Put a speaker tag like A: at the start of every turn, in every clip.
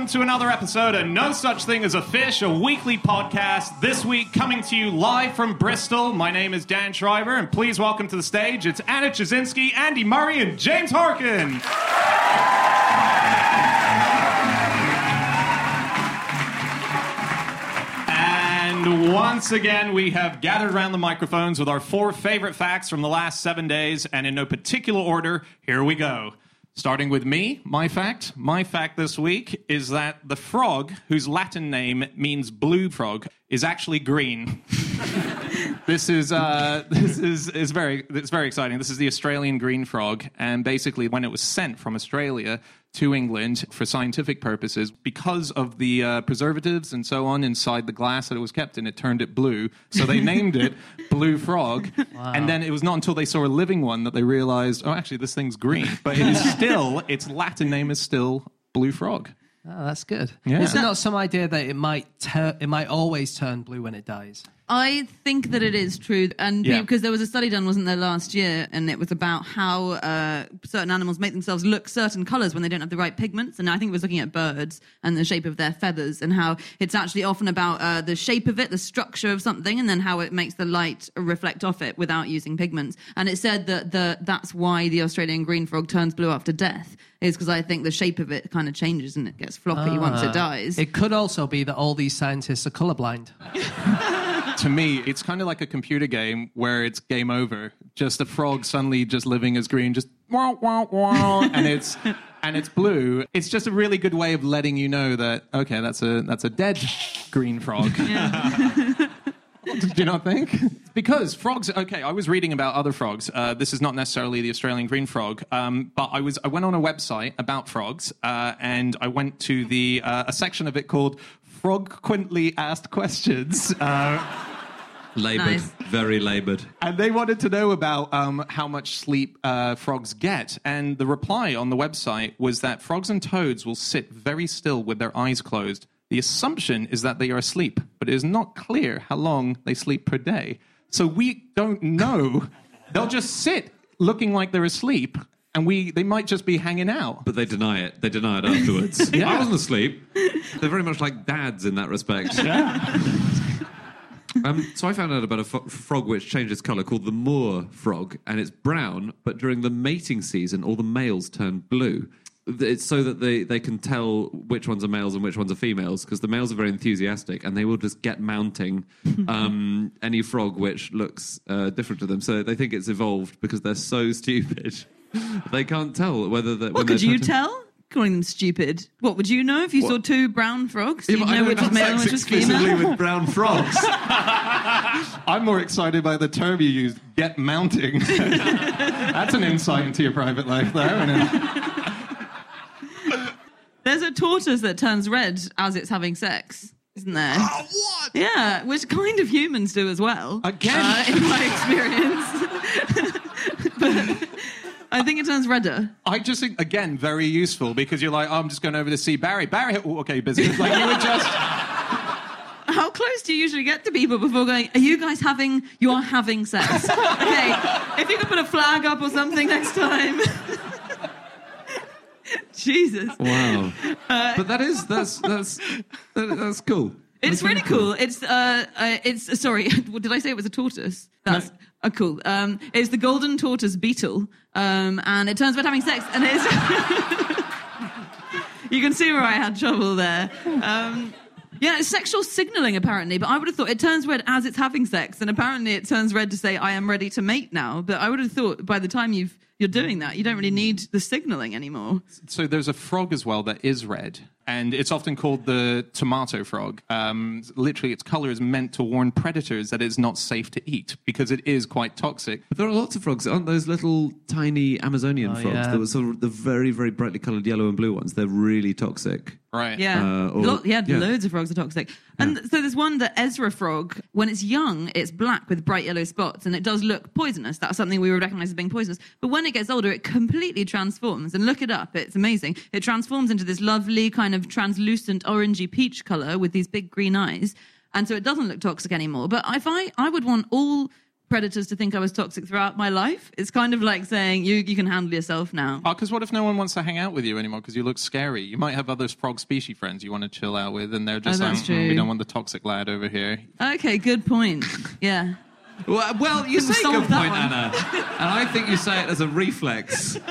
A: welcome to another episode of No Such Thing as a Fish, a weekly podcast. This week, coming to you live from Bristol. My name is Dan Schreiber, and please welcome to the stage it's Anna Ptaszynski, Andy Murray, and James Harkin. And once again, we have gathered around the microphones with our four favorite facts from the last seven days, and in no particular order, here we go. Starting with me, my fact. My fact this week is that the frog, whose Latin name means blue frog, is actually green. this is uh, this is is very it's very exciting. This is the Australian green frog, and basically, when it was sent from Australia to England for scientific purposes, because of the uh, preservatives and so on inside the glass that it was kept in, it turned it blue. So they named it Blue Frog. And then it was not until they saw a living one that they realized, oh, actually, this thing's green. But it is still its Latin name is still Blue Frog.
B: Oh, that's good.
A: Yeah.
B: Is there not some idea that it might tur- it might always turn blue when it dies?
C: I think that it is true, and
A: Yeah.
C: because there was a study done, wasn't there, last year, and it was about how uh, certain animals make themselves look certain colours when they don't have the right pigments. And I think it was looking at birds and the shape of their feathers, and how it's actually often about uh, the shape of it, the structure of something, and then how it makes the light reflect off it without using pigments. And it said that the that's why the Australian green frog turns blue after death, is because I think the shape of it kind of changes and it gets floppy once it dies.
B: It could also be that all these scientists are colorblind.
A: To me, it's kind of like a computer game where it's game over. Just a frog suddenly just living as green, just wow, wow, wow, and it's and it's blue. It's just a really good way of letting you know that okay, that's a that's a dead green frog. Do you not think? Because frogs. Okay, I was reading about other frogs. Uh, this is not necessarily the Australian green frog, um, but I was. I went on a website about frogs, uh, and I went to the uh, a section of it called "Frequently Asked Questions."
D: Laboured,
C: Nice.
D: very laboured.
A: and they wanted to know about um, how much sleep uh, frogs get. And the reply on the website was that frogs and toads will sit very still with their eyes closed. The assumption is that they are asleep, but it is not clear how long they sleep per day. So we don't know. They'll just sit looking like they're asleep, and we they might just be hanging out.
D: But they deny it. They deny it afterwards.
A: Yeah.
D: I wasn't asleep. They're very much like dads in that respect. Um, so I found out about a fo- frog which changed its colour called the moor frog, and it's brown. But during the mating season, all the males turn blue. It's so that they, they can tell which ones are males and which ones are females, because the males are very enthusiastic and they will just get mounting um, any frog which looks uh, different to them. So they think it's evolved because they're so stupid. they can't tell whether that.
C: What could you tell? Calling them stupid. What would you know if you saw two brown frogs?
D: Yeah,
C: You'd
D: I
C: know
D: don't
C: which was
D: have
C: male and
D: sex
C: which was
D: exclusively
C: female.
D: with brown frogs.
A: I'm more excited by the term you used, "get mounting." That's an insight into your private life, there. isn't it?
C: There's a tortoise that turns red as it's having sex, isn't there?
D: Oh,
A: what?
C: Yeah, which kind of humans do as well.
A: Again?
C: uh, in my experience. but I think it turns redder.
A: I just think again very useful because you're like, oh, I'm just going over to see Barry. Barry, oh, okay, busy. It's like you would just.
C: How close do you usually get to people before going, Are you guys having, you are having sex? okay, if you could put a flag up or something next time. Jesus.
D: wow. Uh, but that is that's that's that, that's cool.
C: It's really cool. It's uh, uh it's sorry. Did I say it was a tortoise? That's uh, cool. Um, it's the golden tortoise beetle, um, and it turns about having sex, and it's. you can see where I had trouble there. Um, yeah, it's sexual signaling apparently, but I would have thought it turns red as it's having sex, and apparently it turns red to say I am ready to mate now. But I would have thought by the time you've you're doing that, you don't really need the signaling anymore.
A: So there's a frog as well that is red, and it's often called the tomato frog. Um, literally, its color is meant to warn predators that it's not safe to eat because it is quite toxic.
D: But there are lots of frogs, aren't those little tiny Amazonian
B: Oh,
D: frogs?
B: yeah.
D: That were sort of the very very brightly coloured yellow and blue ones. They're really toxic.
A: Right.
C: Yeah,
D: Uh, or-
C: Lo- yeah,
D: yeah.
C: loads of frogs are toxic. And so there's one, that Ezra frog. When it's young, it's black with bright yellow spots, and it does look poisonous. That's something we would recognize as being poisonous. But when it gets older, it completely transforms. And look it up; it's amazing. It transforms into this lovely kind of translucent orangey peach color with these big green eyes, and so it doesn't look toxic anymore. But if I, I would want all predators to think I was toxic throughout my life. It's kind of like saying you you can handle yourself now.
A: Oh, because what if no one wants to hang out with you anymore because you look scary? You might have other frog species friends you want to chill out with, and they're just
C: Oh,
A: like, "Mm, we don't want the toxic lad over here.
C: Okay, good point. Yeah.
D: Well, well you say
C: solve
D: good
C: that
D: point,
C: one.
D: Anna. And I think you say it as a reflex.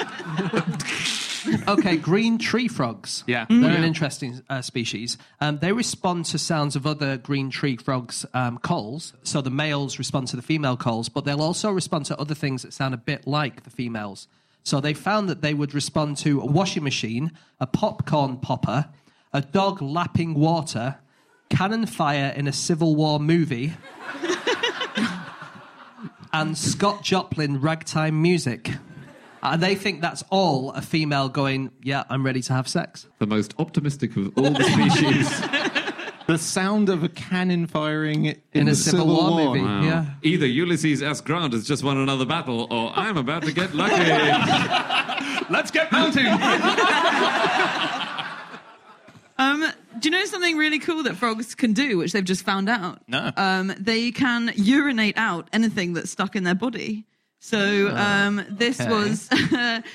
B: Okay, green tree frogs.
A: Yeah.
B: They're
A: Yeah.
B: an interesting uh, species. Um, they respond to sounds of other green tree frogs' um, calls. So the males respond to the female calls, but they'll also respond to other things that sound a bit like the females. So they found that they would respond to a washing machine, a popcorn popper, a dog lapping water, cannon fire in a Civil War movie, and Scott Joplin ragtime music. And they think that's all a female going, yeah, I'm ready to have sex.
D: The most optimistic of all the species.
A: The sound of a cannon firing in,
B: In a
A: the
B: Civil War movie.
D: Wow.
B: Yeah.
D: Either Ulysses S. Grant has just won another battle, or I'm about to get lucky.
A: Let's get mounting.
C: Um, do you know something really cool that frogs can do, which they've just found out?
A: No.
C: Um, they can urinate out anything that's stuck in their body. So um, this
B: okay.
C: was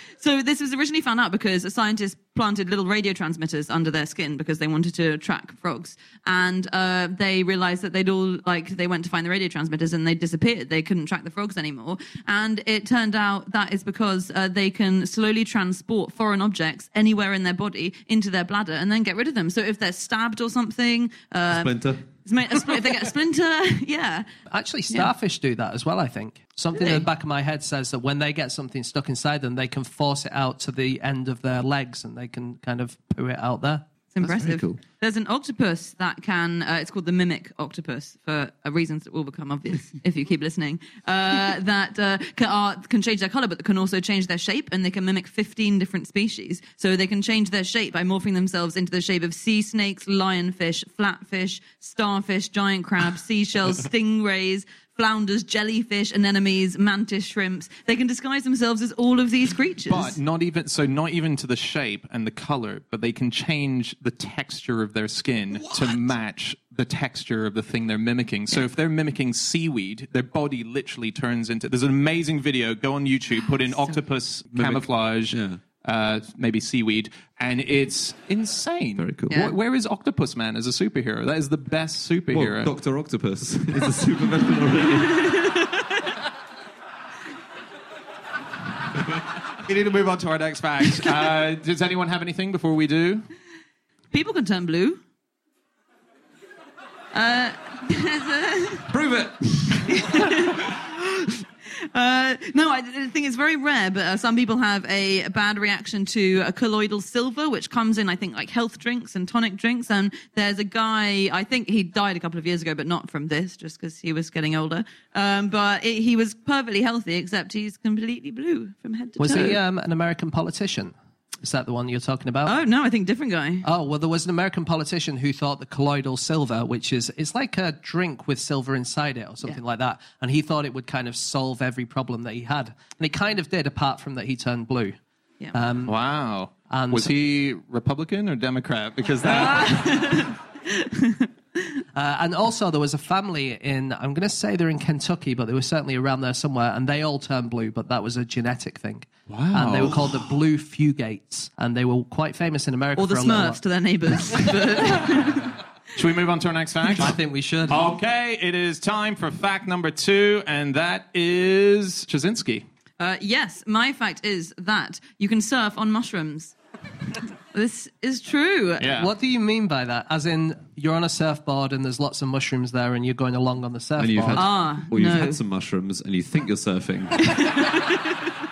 C: so this was originally found out because a scientist planted little radio transmitters under their skin because they wanted to track frogs, and uh, they realized that they'd all like they went to find the radio transmitters and they disappeared. They couldn't track the frogs anymore, and it turned out that is because uh, they can slowly transport foreign objects anywhere in their body into their bladder and then get rid of them. So if they're stabbed or something, uh,
D: Splinter.
C: It's a spl- if they get a splinter, yeah.
B: Actually, starfish do that as well, I think. Something
C: Really?
B: in the back of my head says that when they get something stuck inside them, they can force it out to the end of their legs and they can kind of poo it out there.
C: It's impressive.
D: cool.
C: There's an octopus that can, uh, it's called the mimic octopus for uh, reasons that will become obvious if you keep listening, uh, that uh, can, are, can change their color, but can also change their shape, and they can mimic 15 different species. So they can change their shape by morphing themselves into the shape of sea snakes, lionfish, flatfish, starfish, giant crabs, seashells, stingrays, flounders, jellyfish, anemones, mantis shrimps. They can disguise themselves as all of these creatures.
A: But not even so, not even to the shape and the color, but they can change the texture of their skin to match the texture of the thing they're mimicking. So if they're mimicking seaweed, their body literally turns into. There's an amazing video. Go on YouTube, put in octopus camouflage.
D: yeah.
A: Uh, maybe seaweed, and it's insane.
D: Very cool.
C: Yeah.
A: Wh- where is Octopus Man as a superhero? That is the best
D: Well,
A: superhero.
D: Doctor Octopus is a super villain already.
A: we need to move on to our next fact. Uh, does anyone have anything before we do?
C: People can turn blue.
D: Prove it.
C: Uh, no, I, I think it's very rare, but uh, some people have a bad reaction to a colloidal silver, which comes in, I think, like health drinks and tonic drinks. And there's a guy, I think he died a couple of years ago, but not from this, just because he was getting older. Um, but it, he was perfectly healthy, except he's completely blue from head to
B: Was
C: toe.
B: he um, an American politician? Is that the one you're talking about?
C: Oh no, I think different guy.
B: Oh, well, there was an American politician who thought that colloidal silver, which is it's like a drink with silver inside it or something
C: Yeah.
B: like that, and he thought it would kind of solve every problem that he had. And it kind of did, apart from that he turned blue.
C: Yeah.
B: Um,
A: Wow.
B: And-
A: was he Republican or Democrat? Because that.
B: Uh, and also, there was a family in, I'm going to say they're in Kentucky, but they were certainly around there somewhere, and they all turned blue, but that was a genetic thing.
A: Wow.
B: And they were called the Blue Fugates, and they were quite famous in America
C: or the
B: for a little
C: Smurfs to their neighbours.
A: Should we move on to our next fact?
B: I think we should.
A: Okay, it is time for fact number two, and that is Ptaszynski.
C: uh, yes, my fact is that you can surf on mushrooms. This is true.
A: Yeah.
B: What do you mean by that? As in, you're on a surfboard and there's lots of mushrooms there, and you're going along on the surfboard.
D: And you've had,
C: Ah,
D: or you've
C: no.
D: had some mushrooms and you think you're surfing.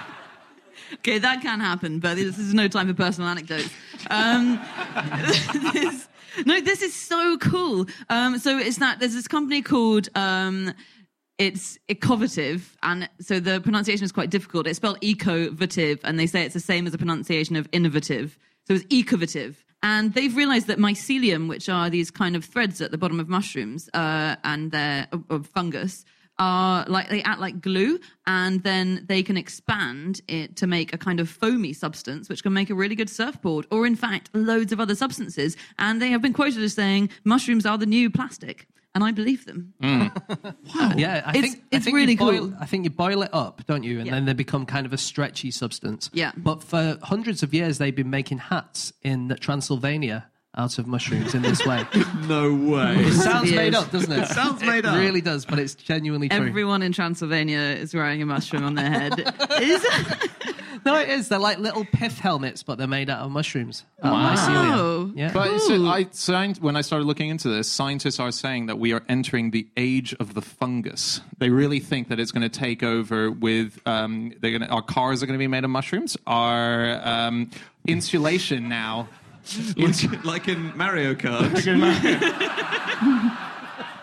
C: Okay, that can happen, but this is no time for personal anecdotes. Um, this, no, this is so cool. Um, so it's that there's this company called um, it's Ecovative, and so the pronunciation is quite difficult. It's spelled Ecovative, and they say it's the same as the pronunciation of innovative. So it's Ecovative. And they've realized that mycelium, which are these kind of threads at the bottom of mushrooms uh, and they're of, of fungus, are like they act like glue, and then they can expand it to make a kind of foamy substance, which can make a really good surfboard, or in fact, loads of other substances. And they have been quoted as saying mushrooms are the new plastic. And I believe them. Mm. Wow.
B: Yeah, I
C: It's-
B: think I
C: it's
B: think
C: really
B: boil,
C: cool.
B: I think you boil it up, don't you, and
C: Yeah.
B: then they become kind of a stretchy substance.
C: Yeah.
B: But for hundreds of years, they've been making hats in Transylvania out of mushrooms in this way.
D: No way.
B: it sounds
C: years.
B: made up, doesn't it?
D: sounds made up.
B: It really does, but it's genuinely true.
C: Everyone in Transylvania is wearing a mushroom on their head. Is
B: No, it is. They're like little pith helmets, but they're made out of mushrooms. Out
A: Wow.
B: of mycelium.
C: Oh.
B: Yeah.
A: But
C: Cool.
A: so I, scient- when I started looking into this, scientists are saying that we are entering the age of the fungus. They really think that it's going to take over with um, they're going our cars are going to be made of mushrooms. Our um, insulation now.
D: like, like in Mario Kart.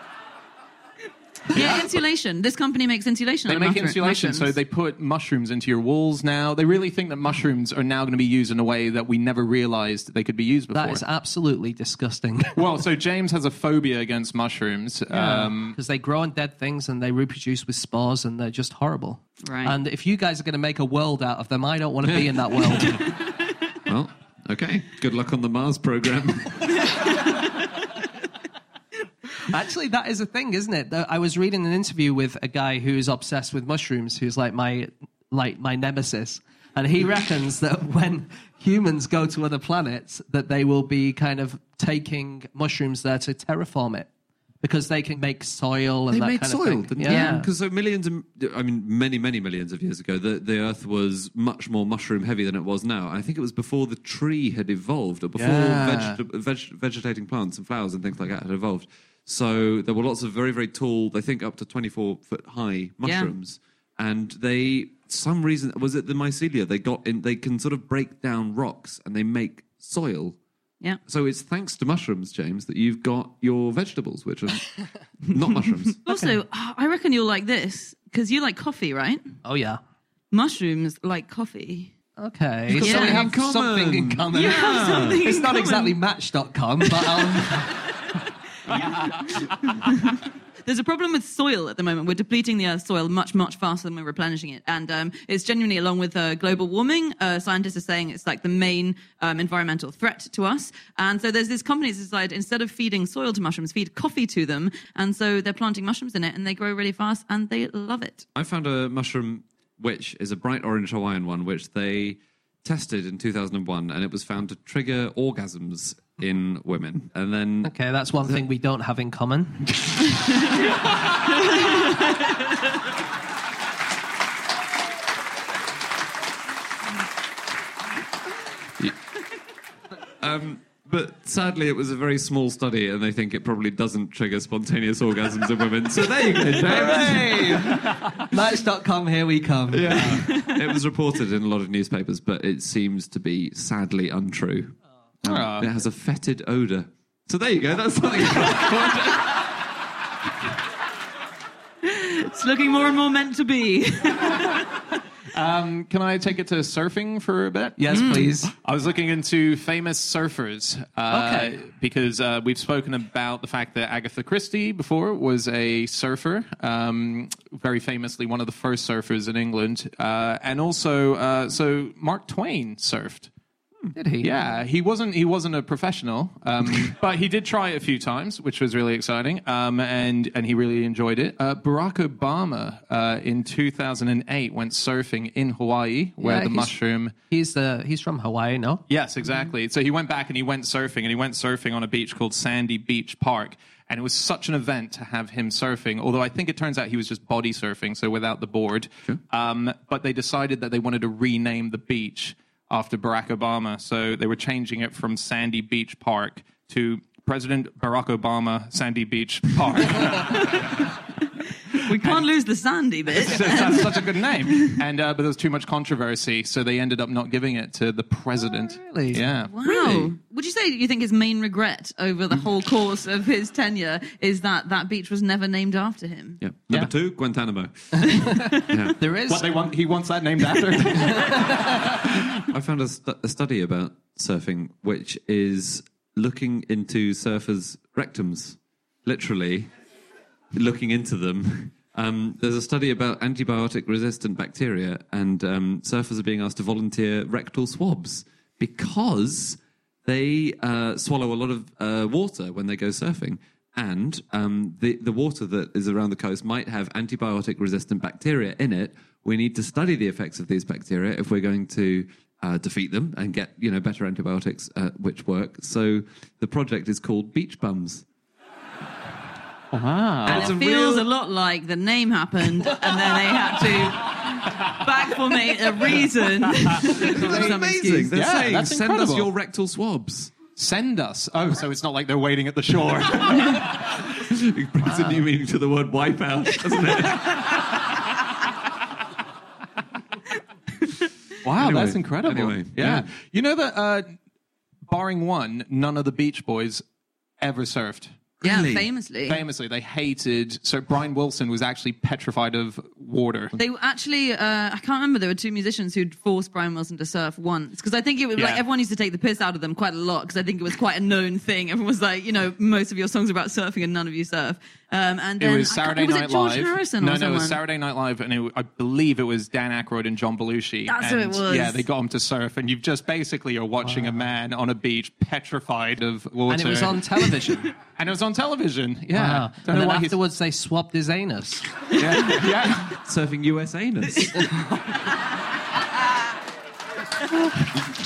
C: yeah, insulation. This company makes insulation.
A: They
C: out of
A: make
C: mushroom-
A: insulation, so they put mushrooms into your walls now. They really think that mushrooms are now going to be used in a way that we never realized they could be used before.
B: that is absolutely disgusting.
A: well, so James has a phobia against mushrooms. Um,
B: Because they grow on dead things and they reproduce with spores and they're just horrible.
C: Right.
B: And if you guys are going to make a world out of them, I don't want to be in that world.
D: well, okay. Good luck on the Mars program.
B: Actually, that is a thing, isn't it? I was reading an interview with a guy who's obsessed with mushrooms, who's like my like my nemesis, and he reckons that when humans go to other planets, that they will be kind of taking mushrooms there to terraform it because they can make soil and
D: they
B: that
D: made
B: kind
D: soil,
B: of thing.
D: didn't
B: yeah.
D: they? Because so uh, millions, of, I mean, many, many millions of years ago, the, the Earth was much more mushroom heavy than it was now. I think it was before the tree had evolved, or before
A: Yeah.
D: vegeta- veg- vegetating plants and flowers and things like that had evolved. So there were lots of very, very tall, they think up to 24 foot high mushrooms. And they, some reason, was it the mycelia? They got in, they can sort of break down rocks and they make soil.
C: yeah.
D: So it's thanks to mushrooms, James, that you've got your vegetables, which are not mushrooms.
C: Also, I reckon you'll like this because you like coffee, right?
B: Oh yeah.
C: Mushrooms like coffee.
B: Okay.
C: got
B: So we
C: something
B: have
D: in common.
B: something in common.
C: You have something
B: It's
C: in
B: not
C: common.
B: exactly Match.com, but um,
C: There's a problem with soil at the moment. We're depleting the Earth's soil much, much faster than we're replenishing it. And um, it's genuinely, along with uh, global warming, uh, scientists are saying it's like the main um, environmental threat to us. And so there's this company that decided instead of feeding soil to mushrooms, feed coffee to them. And so they're planting mushrooms in it and they grow really fast and they love it.
D: I found a mushroom which is a bright orange Hawaiian one, which they tested in 2001, and it was found to trigger orgasms in women. And then
B: okay, that's one thing we don't have in common.
D: Um, but sadly, it was a very small study, and they think it probably doesn't trigger spontaneous orgasms in women. So there you go, James.
B: Match.com, here we come. Yeah.
D: it was reported in a lot of newspapers, but it seems to be sadly untrue. Um,
A: Ah.
D: It has a fetid odor. So there you go. That's something.
C: It's looking more and more meant to be.
A: um, can I take it to surfing for a bit?
B: Yes, please.
A: I was looking into famous surfers uh,
B: Okay.
A: because uh, we've spoken about the fact that Agatha Christie before was a surfer, um, very famously one of the first surfers in England, uh, and also uh, so Mark Twain surfed.
B: Did he?
A: Yeah, he wasn't he wasn't a professional, um, but he did try it a few times, which was really exciting, um, and and he really enjoyed it. Uh, Barack Obama uh, in 2008 went surfing in Hawaii, where
B: Yeah,
A: the
B: he's-
A: mushroom.
B: He's the he's from Hawaii, no?
A: Yes, exactly. So he went back and he went surfing, and he went surfing on a beach called Sandy Beach Park. And it was such an event to have him surfing, although I think it turns out he was just body surfing, so without the board. Um, but they decided that they wanted to rename the beach after Barack Obama. So they were changing it from Sandy Beach Park to President Barack Obama Sandy Beach Park.
C: We can't lose the sandy bit.
A: That's such a good name. And uh, but there was too much controversy, so they ended up not giving it to the president.
B: really?
A: Yeah.
C: Wow. Would you say you think his main regret over the whole course of his tenure is that that beach was never named after him?
D: Yeah. Number
A: Yeah.
D: two, Guantanamo.
B: There is.
A: What they want? He wants that named after.
D: I found a, stu- a study about surfing, which is looking into surfers' rectums, literally looking into them. Um, there's a study about antibiotic-resistant bacteria, and um, surfers are being asked to volunteer rectal swabs because they uh, swallow a lot of uh, water when they go surfing. and um, the the water that is around the coast might have antibiotic resistant bacteria in it. We need to study the effects of these bacteria if we're going to. Uh, defeat them and get you know better antibiotics uh, which work. So the project is called Beach Bums.
A: Wow.
C: And it feels
D: real-
C: a lot like the name happened, and then they had to back formate a reason.
D: That's amazing. They're
A: Yeah,
D: saying
A: that's
D: send us your rectal swabs.
A: Send us. Oh, so it's not like they're waiting at the shore.
D: It brings a new meaning to the word wipeout, doesn't it?
A: Wow,
D: Anyway,
A: that's incredible.
D: anyway,
A: yeah.
D: yeah.
A: You know that, uh, barring one, none of the Beach Boys ever surfed.
C: Yeah, famously.
A: Famously, they hated. So Brian Wilson was actually petrified of water.
C: They were actually, uh, I can't remember, there were two musicians who'd forced Brian Wilson to surf once. Because I think it was like everyone used to take the piss out of them quite a lot because I think it was quite a known thing. Everyone was like, you know, most of your songs are about surfing and none of you surf. Um, and
A: It
C: then
A: was
C: I
A: Saturday
C: was
A: Night
C: it George
A: Live.
C: Harrison
A: no,
C: or
A: no, it was Saturday Night Live, and it, I believe it was Dan Aykroyd and John Belushi.
C: That's who it was.
A: Yeah, they got him to surf, and you've just basically are watching a man on a beach petrified of water.
B: And it was on television.
A: and it was on television. Yeah,
B: Wow.
A: Don't
B: And
A: know
B: then
A: why he's-
B: afterwards, they swapped his anus.
A: Yeah, yeah.
D: Surfing US anus.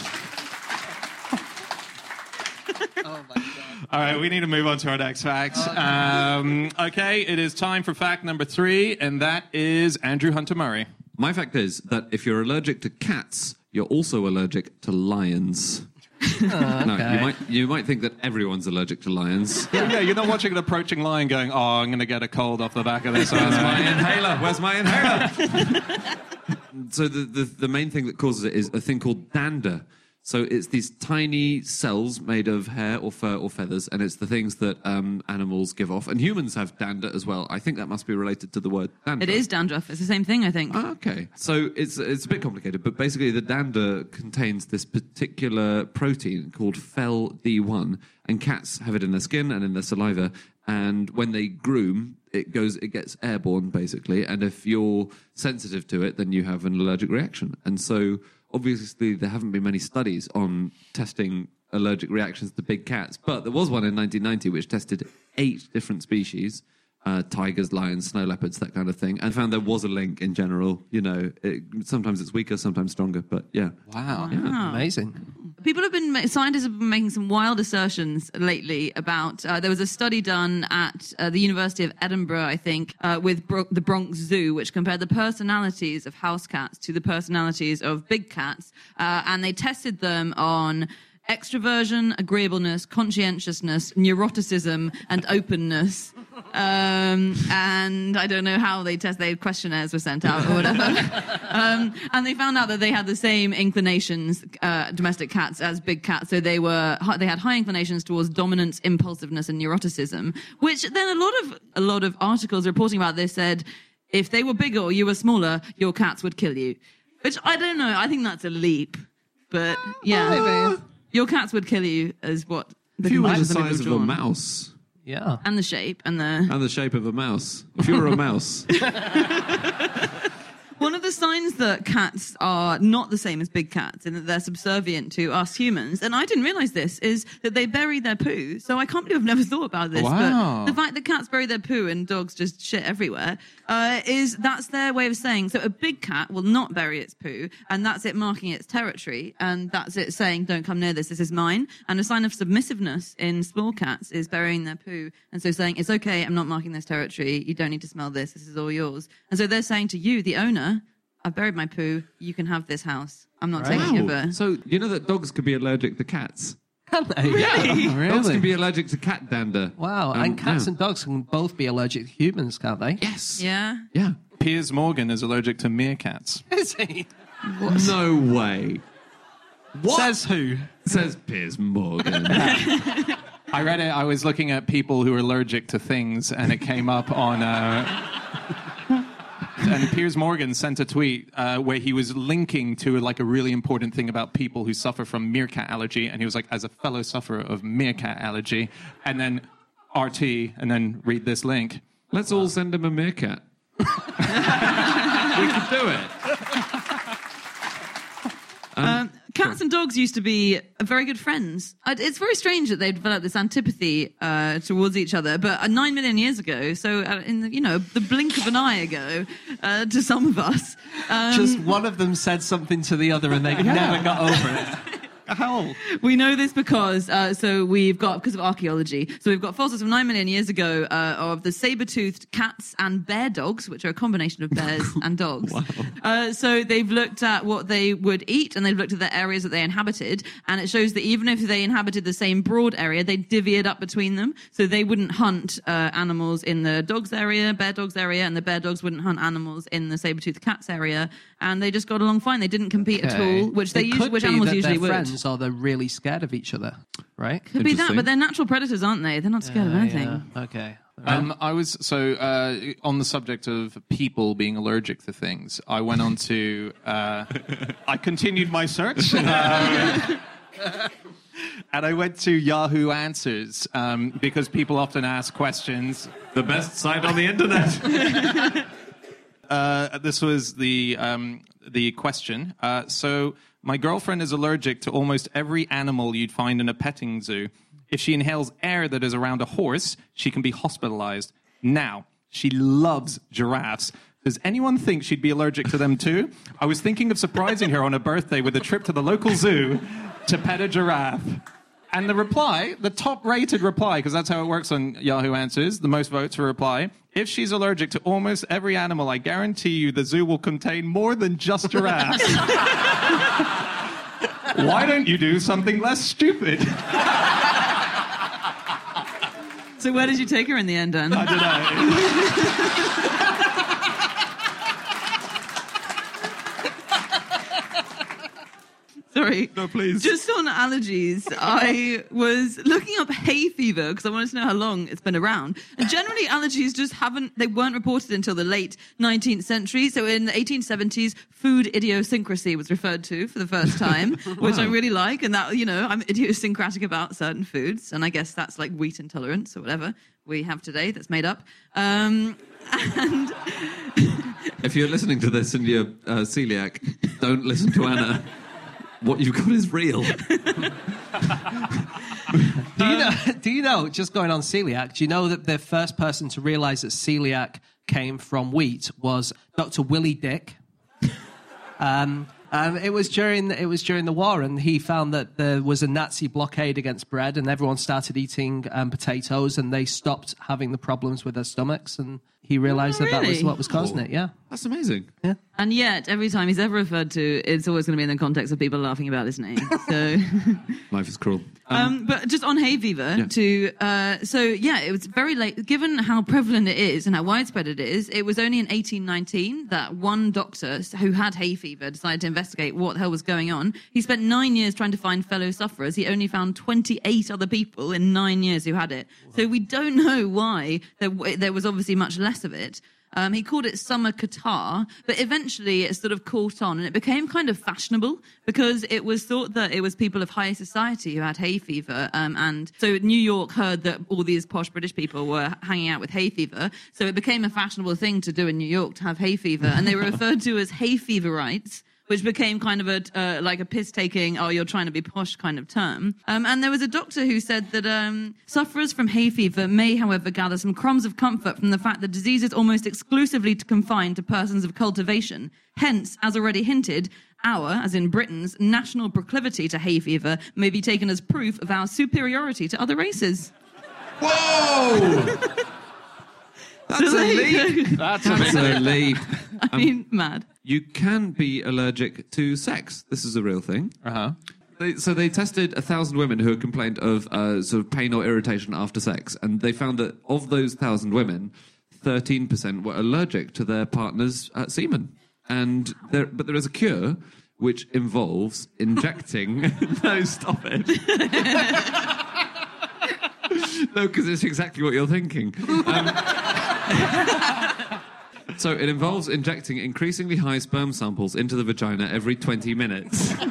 A: All right, we need to move on to our next fact. Um, okay, it is time for fact number three, and that is Andrew Hunter Murray.
D: My fact is that if you're allergic to cats, you're also allergic to lions. No, you might you might think that everyone's allergic to lions.
A: Yeah, you're not watching an approaching lion going, "Oh, I'm going to get a cold off the back of this."
D: Where's
A: aren't
D: my inhaler? Where's my inhaler? so the, the the main thing that causes it is a thing called dander. So it's these tiny cells made of hair or fur or feathers, and it's the things that um, animals give off. And humans have dander as well. I think that must be related to the word dander.
C: It is dandruff. It's the same thing, I think.
D: Ah, Okay, so it's it's a bit complicated, but basically the dander contains this particular protein called fel D1, and cats have it in their skin and in their saliva. And when they groom, it goes, it gets airborne basically. And if you're sensitive to it, then you have an allergic reaction. And so obviously there haven't been many studies on testing allergic reactions to big cats, but there was one in 1990 which tested eight different species uh, tigers, lions, snow leopards, that kind of thing, and found there was a link in general. You know, it, sometimes it's weaker, sometimes stronger, but yeah.
A: Wow.
B: Amazing.
C: People have been, scientists have been making some wild assertions lately about. Uh, there was a study done at uh, the University of Edinburgh, I think, uh, with Bro- the Bronx Zoo, which compared the personalities of house cats to the personalities of big cats, uh, and they tested them on extroversion, agreeableness, conscientiousness, neuroticism, and openness. Um, and I don't know how they test. They questionnaires were sent out or whatever. um, and they found out that they had the same inclinations, uh, domestic cats, as big cats. So they were they had high inclinations towards dominance, impulsiveness, and neuroticism. Which then a lot of a lot of articles reporting about this said, if they were bigger or you were smaller, your cats would kill you. Which I don't know. I think that's a leap, but yeah, your cats would kill you, is what the
D: If you were the
C: conclusions
D: size
C: have
D: of a
C: drawn.
D: mouse
B: Yeah.
C: and the shape and the
D: and the shape of a mouse, if you were a mouse,
C: One of the signs that cats are not the same as big cats and that they're subservient to us humans, and I didn't realize this, is that they bury their poo. So I can't believe I've never thought about this.
A: Wow.
C: But the fact that cats bury their poo and dogs just shit everywhere uh, is that's their way of saying. So a big cat will not bury its poo, and that's it marking its territory, and that's it saying, "Don't come near this. This is mine." And a sign of submissiveness in small cats is burying their poo, and so saying, "It's okay. I'm not marking this territory. You don't need to smell this. This is all yours." And so they're saying to you, the owner, I've buried my poo. You can have this house. I'm not taking it
D: Wow.
C: over.
D: So you know that dogs could be allergic to cats.
B: Can they?
D: Dogs can be allergic to cat dander.
B: Wow.
D: Um,
B: and cats
D: yeah.
B: and dogs can both be allergic to humans, can't they?
D: yes,
C: Yeah.
D: yeah.
A: Piers Morgan is allergic to meerkats.
B: Is he?
D: No way. What
A: Says who?
D: says Piers Morgan?
A: I read it. I was looking at people who are allergic to things, and it came up on. Uh, and Piers Morgan sent a tweet uh, where he was linking to like a really important thing about people who suffer from meerkat allergy, and he was like, as a fellow sufferer of meerkat allergy, and then RT, and then read this link.
D: Let's all send him a meerkat. we could do it.
C: Um, cats and dogs used to be very good friends. Uh, It's very strange that they developed this antipathy uh, towards each other. But uh, nine million years ago, so uh, in the, you know the blink of an eye ago, uh, to some of us, um,
B: Just one of them said something to the other and they never got over it.
A: How?
C: We know this because uh, so we've got because of archaeology. So we've got fossils from nine million years ago uh, of the saber-toothed cats and bear dogs, which are a combination of bears and dogs. Uh, so they've looked at what they would eat and they've looked at the areas that they inhabited, and it shows that even if they inhabited the same broad area, they divvy it up between them. So they wouldn't hunt uh, animals in the dogs area, bear dogs area, and the bear dogs wouldn't hunt animals in the saber-toothed cats area, and they just got along fine. They didn't compete at all, which they
B: It
C: usually,
B: could
C: which
B: be
C: animals
B: that
C: usually
B: they're
C: would.
B: friends or they're really scared of each other, right?
C: Could be that, but they're natural predators, aren't they? They're not scared of
B: Uh,
C: anything.
B: yeah, Okay.
A: Um, I was so uh, on the subject of people being allergic to things. I went on to. Uh, I continued my search, um, and I went to Yahoo Answers um, because people often ask questions.
D: The best site on the internet.
A: Uh, this was the um, the question. Uh, so my girlfriend is allergic to almost every animal you'd find in a petting zoo. If she inhales air that is around a horse, she can be hospitalized. Now she loves giraffes. Does anyone think she'd be allergic to them too? I was thinking of surprising her on her birthday with a trip to the local zoo to pet a giraffe. And the reply, the top rated reply, because that's how it works on Yahoo Answers, the most votes for reply. If she's allergic to almost every animal, I guarantee you the zoo will contain more than just giraffes. Why don't you do something less stupid?
C: So where did you take her in the end, Dan?
A: I don't know.
C: Sorry.
A: No, please.
C: Just on allergies, I was looking up hay fever because I wanted to know how long it's been around. And generally, allergies just haven't, they weren't reported until the late 19th century. So in the 1870s, food idiosyncrasy was referred to for the first time, which I really like. And that, you know, I'm idiosyncratic about certain foods. And I guess that's like wheat intolerance or whatever we have today that's made up. Um, and
D: if you're listening to this and you're uh, celiac, don't listen to Anna. What you've got is real.
B: Do you know? Do you know? Just going on celiac. Do you know that the first person to realise that celiac came from wheat was Dr. Willie Dick? Um, um, it was during it was during the war, and he found that there was a Nazi blockade against bread, and everyone started eating um, potatoes, and they stopped having the problems with their stomachs, and he realised
C: Oh,
B: that that was what was causing it. Yeah.
D: That's amazing.
C: Yeah, And yet, every time he's ever referred to, it's always going to be in the context of people laughing about his name. So,
D: Life is cruel.
C: um, but just on hay fever,
D: Yeah.
C: to uh, so yeah, it was very late. Given how prevalent it is and how widespread it is, it was only in 1819 that one doctor who had hay fever decided to investigate what the hell was going on. He spent nine years trying to find fellow sufferers. He only found 28 other people in nine years who had it. So we don't know why there, there was obviously much less of it. Um, he called it summer catarrh, but eventually it sort of caught on and it became kind of fashionable because it was thought that it was people of high society who had hay fever. Um, and so New York heard that all these posh British people were hanging out with hay fever. So it became a fashionable thing to do in New York to have hay fever. And they were referred to as hay feverites which became kind of a uh, like a piss taking, oh, you're trying to be posh kind of term. Um, and there was a doctor who said that um, sufferers from hay fever may, however, gather some crumbs of comfort from the fact that disease is almost exclusively confined to persons of cultivation. Hence, as already hinted, our, as in Britain's, national proclivity to hay fever may be taken as proof of our superiority to other races.
D: Whoa! That's
C: So
D: a
C: there
D: leap.
A: That's
D: That's a leap.
C: I mean, mad.
D: You can be allergic to sex. This is a real thing.
A: Uh huh.
D: They, so they tested a thousand women who had complained of uh, sort of pain or irritation after sex, and they found that of those thousand women, thirteen percent were allergic to their partner's uh, semen. And there, but there is a cure which involves injecting. no, stop it. no, because it's exactly what you're thinking. Um, so it involves injecting increasingly high sperm samples into the vagina every 20 minutes.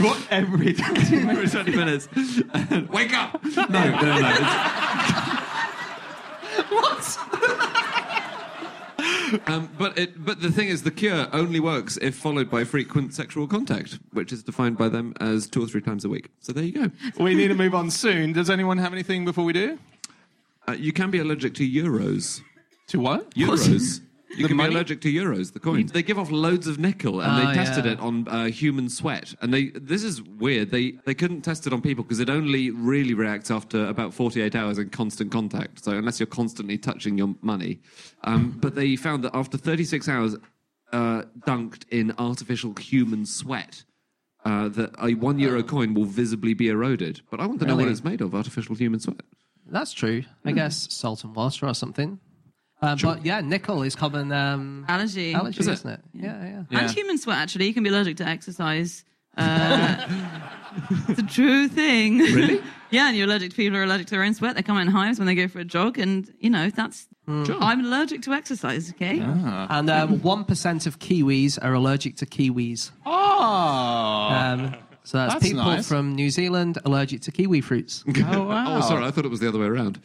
A: What every
D: every 20 minutes. Wake up! No, no, no. What? Um, but it, but the thing is, the cure only works if followed by frequent sexual contact, which is defined by them as two or three times a week. So there you go.
A: we need to move on soon. Does anyone have anything before we do?
D: Uh, you can be allergic to euros.
A: To what?
D: Euros. You
A: The
D: can
A: money?
D: be allergic to euros, the coins. They give off loads of nickel, and
B: Oh,
D: they tested
B: yeah.
D: it on uh, human sweat. And they this is weird. They they couldn't test it on people because it only really reacts after about 48 hours in constant contact. So unless you're constantly touching your money, um, but they found that after 36 hours uh, dunked in artificial human sweat. Uh, that a one euro coin will visibly be eroded, but I want to know what it's made of. Artificial human sweat.
B: That's true. I guess salt and water or something. Uh, But yeah, nickel is common um,
C: Allergy.
B: allergy,
D: Is it?
B: isn't it? Yeah, yeah.
A: Yeah.
C: And human sweat, actually. You can be allergic to exercise. Uh, it's a true thing. Really? yeah, and you're allergic to people who are allergic to their own sweat. They come out in hives when they go for a jog, and, you know, that's. I'm allergic to exercise, okay?
B: And um, 1% of Kiwis are allergic to kiwis.
A: Oh.
B: Um, so that's,
A: That's
B: people
A: nice.
B: from New Zealand allergic to kiwi fruits.
A: oh, wow.
D: Oh, sorry, I thought it was the other way around.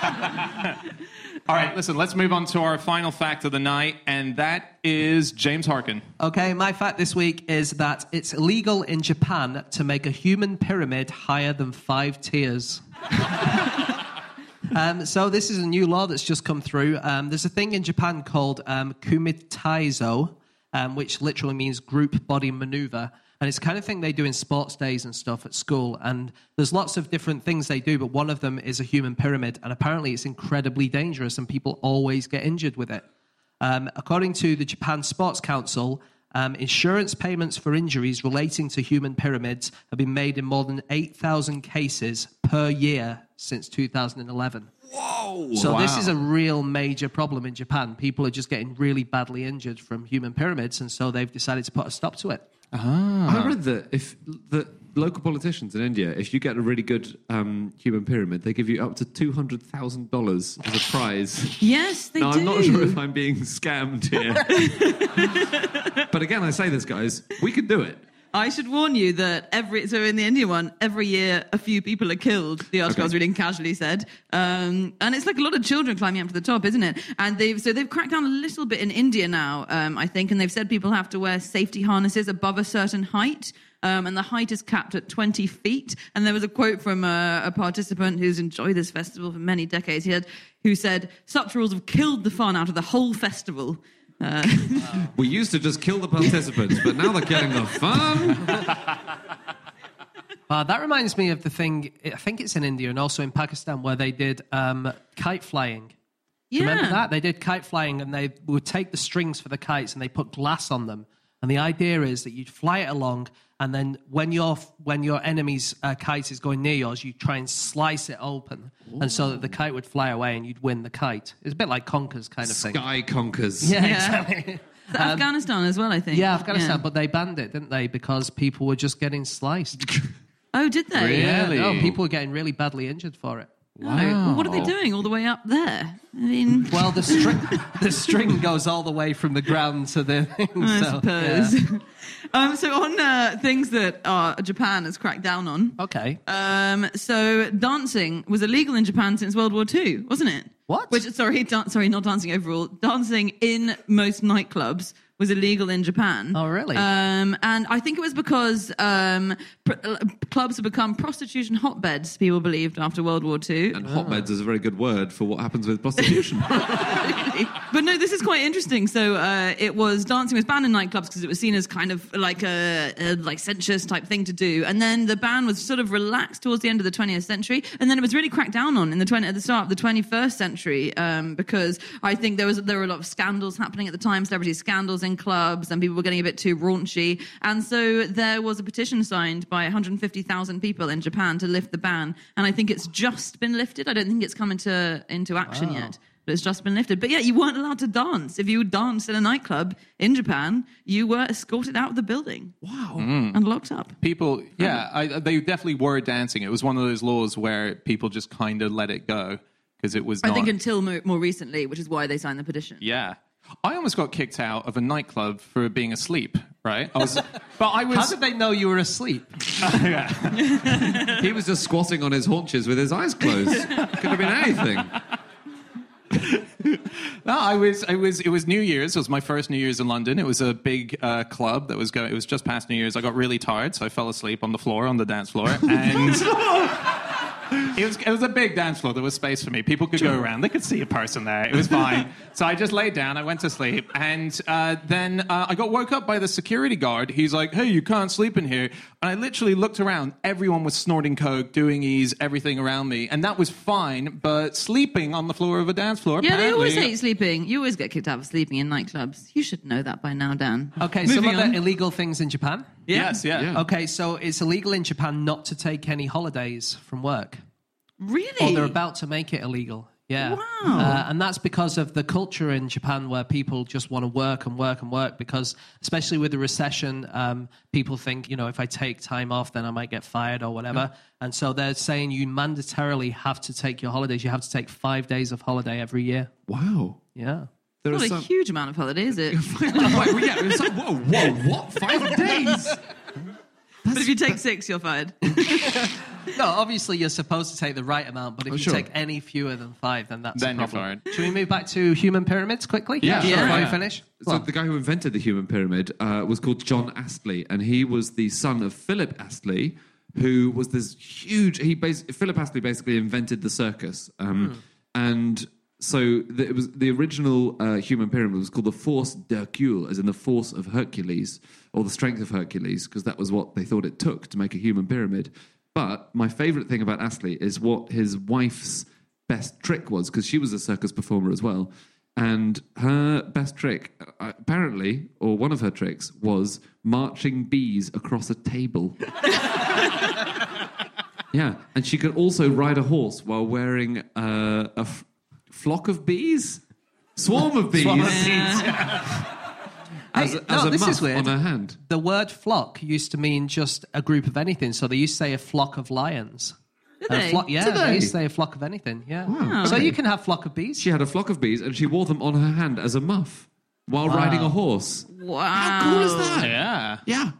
A: All right, listen, let's move on to our final fact of the night, and that is James Harkin.
B: Okay, my fact this week is that it's illegal in Japan to make a human pyramid higher than five tiers. um, so this is a new law that's just come through. Um, there's a thing in Japan called um, kumitaizo, um, which literally means group body maneuver. And it's kind of thing they do in sports days and stuff at school. And there's lots of different things they do, but one of them is a human pyramid. And apparently it's incredibly dangerous, and people always get injured with it. Um, according to the Japan Sports Council, um, insurance payments for injuries relating to human pyramids have been made in more than 8,000 cases per year since 2011. Whoa! So this is a real major problem in Japan. People are just getting really badly injured from human pyramids, and so they've decided to put a stop to it.
D: I read that if the local politicians in India, if you get a really good um, human pyramid, they give you up to two hundred thousand dollars as a prize.
C: Yes, they
D: now
C: do.
D: I'm not sure if I'm being scammed here, but again, I say this, guys, we could do it.
C: I should warn you that every so in the India one, every year a few people are killed. The article I was reading casually said, um, and it's like a lot of children climbing up to the top, isn't it? And they've so they've cracked down a little bit in India now, um, I think, and they've said people have to wear safety harnesses above a certain height. Um, and the height is capped at 20 feet. And there was a quote from a, a participant who's enjoyed this festival for many decades. He had, who said, "Such rules have killed the fun out of the whole festival." Uh,
D: We used to just kill the participants, but now they're getting the fun.
B: Uh, that reminds me of the thing, I think it's in India and also in Pakistan, where they did um, kite flying.
C: yeah.
B: Remember that? They did kite flying and they would take the strings for the kites and they put glass on them. And the idea is that you'd fly it along and then when your when your enemy's uh, kite is going near yours, you try and slice it open, and so that the kite would fly away and you'd win the kite. It's a bit like Conker's kind of thing.
D: Sky conquers.
B: Yeah,
C: Yeah.
B: exactly.
C: Is that Afghanistan as well, I think.
B: Yeah, Afghanistan, but they banned it, didn't they? Because people were just getting sliced.
C: Oh, did they?
A: Really?
B: Yeah, no, people were getting really badly injured for it.
C: No. Well, what are they doing all the way up there? I mean,
B: Well, the string the string goes all the way from the ground to the thing.
C: I
B: so,
C: suppose.
B: yeah.
C: um, so on uh, things that uh, Japan has cracked down on.
B: Okay.
C: Um, so dancing was illegal in Japan since World War II, wasn't it?
B: What?
C: Which sorry, dan- sorry, not dancing overall. Dancing in most nightclubs was illegal in Japan.
B: Oh, really?
C: Um, and I think it was because um, pr- uh, clubs have become prostitution hotbeds. People believed after World War II.
D: And hotbeds is a very good word for what happens with prostitution.
C: but no, this is quite interesting. So uh, it was dancing was banned in nightclubs because it was seen as kind of like a, a like sensuous type thing to do. And then the ban was sort of relaxed towards the end of the 20th century, and then it was really cracked down on in the 20 at the start of the 21st century um, because I think there was there were a lot of scandals happening at the time, celebrity scandals in clubs, and people were getting a bit too raunchy. And so there was a petition signed by 150,000 people in Japan to lift the ban, and I think it's just been lifted. I don't think it's come into into action yet but it's just been lifted. But yeah, you weren't allowed to dance. If you danced in a nightclub in Japan, you were escorted out of the building. Wow. Mm. And locked up.
A: People, yeah, I, they definitely were dancing. It was one of those laws where people just kind of let it go because it was
C: I
A: not.
C: think until more, more recently, which is why they signed the petition.
A: yeah. I almost got kicked out of a nightclub for being asleep, right? I was, but I was.
B: How did they know you were asleep?
D: he was just squatting on his haunches with his eyes closed. Could have been anything.
A: No, I was, I was, it was New Year's. It was my first New Year's in London. It was a big uh, club that was going. It was just past New Year's. I got really tired, so I fell asleep on the floor on the dance floor, and it was, it was a big dance floor. There was space for me. People could go around. They could see a person there. It was fine. so I just laid down. I went to sleep, and uh, then uh, I got woke up by the security guard. He's like, "Hey, you can't sleep in here." And I literally looked around. Everyone was snorting coke, doing ease, everything around me, and that was fine. But sleeping on the floor of a dance floor,
C: Yeah, they always hate sleeping. You always get kicked out for sleeping in nightclubs. You should know that by now, Dan.
B: Okay, some
C: Moving
B: other illegal things in Japan.
A: Yes, yeah.
D: Yeah.
B: Okay, so it's illegal in Japan not to take any holidays from work.
C: Really?
B: Or they're about to make it illegal. Yeah.
C: Wow.
B: Uh, and that's because of the culture in Japan where people just want to work and work and work because, especially with the recession, um, people think, you know, if I take time off, then I might get fired or whatever. And so they're saying you mandatorily have to take your holidays. You have to take five days of holiday every year.
D: Wow.
B: Yeah.
D: There
C: Not
D: are
C: a
D: some.
C: huge amount of holiday, is it?
D: Wait, well, yeah, it's like, whoa, whoa, what? Five days?
C: but if you take six, you're fired.
B: No, obviously you're supposed to take the right amount, but if
D: Oh,
B: you
D: sure.
B: take any fewer than five, then that's
A: Then
B: a
A: you're
B: problem.
A: fired.
B: Should we move back to human pyramids quickly?
D: Yeah,
C: sure,
B: Before
A: yeah.
B: we finish.
D: So the guy who invented the human pyramid uh, was called John Astley, and he was the son of Philip Astley, who was this huge. He bas- Philip Astley basically invented the circus, um, and so the, it was the original uh, human pyramid was called the Force d'Hercule, as in the force of Hercules or the strength of Hercules, because that was what they thought it took to make a human pyramid. But my favorite thing about Astley is what his wife's best trick was, because she was a circus performer as well. And her best trick, uh, apparently, or one of her tricks, was marching bees across a table. yeah, and she could also ride a horse while wearing uh, flock of bees, swarm of bees, as,
B: Hey,
D: a- as
B: no,
D: a
B: this
D: muff
B: is weird.
D: on her hand.
B: The word flock used to mean just a group of anything. So they used to say a flock of lions.
C: Did they?
B: flock, yeah,
D: Did
B: they?
D: they?
B: used to say a flock of anything. Yeah.
D: Wow,
B: So
D: okay.
B: you can have flock of bees.
D: She had a flock of bees, and she wore them on her hand as a muff while riding a horse.
C: Wow.
D: How cool is that?
A: Yeah.
D: Yeah.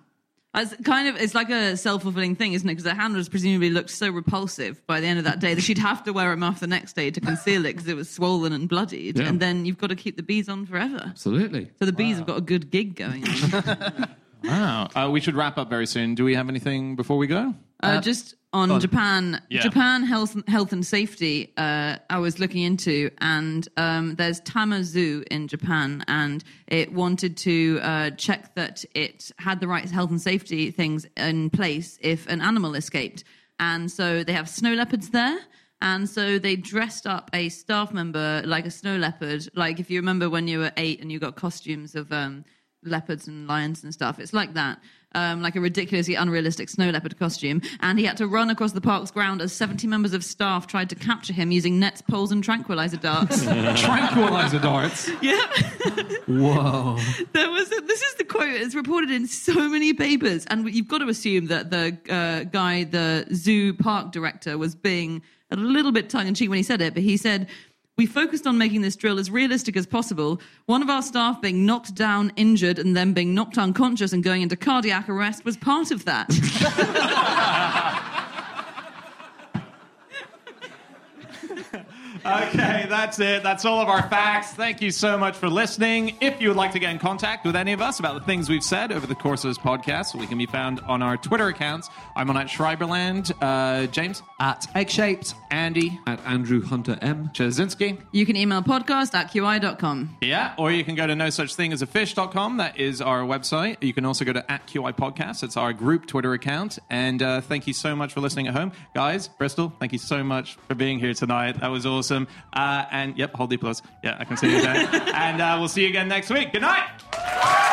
C: It's kind of it's like a self fulfilling thing, isn't it? Because her hand was presumably looked so repulsive by the end of that day that she'd have to wear a muff the next day to conceal it because it was swollen and bloodied.
D: Yeah.
C: And then you've got to keep the bees on forever.
D: Absolutely.
C: So the bees have got a good gig going on.
A: Wow. Uh, we should wrap up very soon. Do we have anything before we go?
C: Uh, just on
B: on.
C: Japan,
A: Yeah.
C: Japan health health and safety. Uh, I was looking into, and um, there's Tama Zoo in Japan, and it wanted to uh, check that it had the right health and safety things in place if an animal escaped, and so they have snow leopards there. And so they dressed up a staff member like a snow leopard. Like if you remember when you were eight and you got costumes of um, leopards and lions and stuff. It's like that. Um, like a ridiculously unrealistic snow leopard costume. And he had to run across the park's ground as 70 members of staff tried to capture him using nets, poles, and tranquilizer darts.
A: Tranquilizer darts.
C: yeah.
B: Whoa.
C: There was a, this is the quote. It's reported in so many papers, and you've got to assume that the uh, guy, the zoo park director, was being a little bit tongue in cheek when he said it. But he said, "We focused on making this drill as realistic as possible. One of our staff being knocked down, injured, and then being knocked unconscious and going into cardiac arrest was part of that."
A: Okay, that's it. That's all of our facts. Thank you so much for listening. If you would like to get in contact with any of us about the things we've said over the course of this podcast, we can be found on our Twitter accounts. I'm on at Schreiberland. Uh, James,
B: At egg shaped.
A: Andy,
D: At Andrew Hunter M.
A: Ptaszynski.
C: you can email podcast at qi.com.
A: Yeah, or you can go to no such thing as a fish.com. That is our website. You can also go to at QI Podcast. It's our group Twitter account. And uh, thank you so much for listening at home. Guys, Bristol, thank you so much for being here tonight. That was awesome awesome. Uh, and yep, hold the applause. Yeah, I can see you there. and uh, we'll see you again next week. Good night.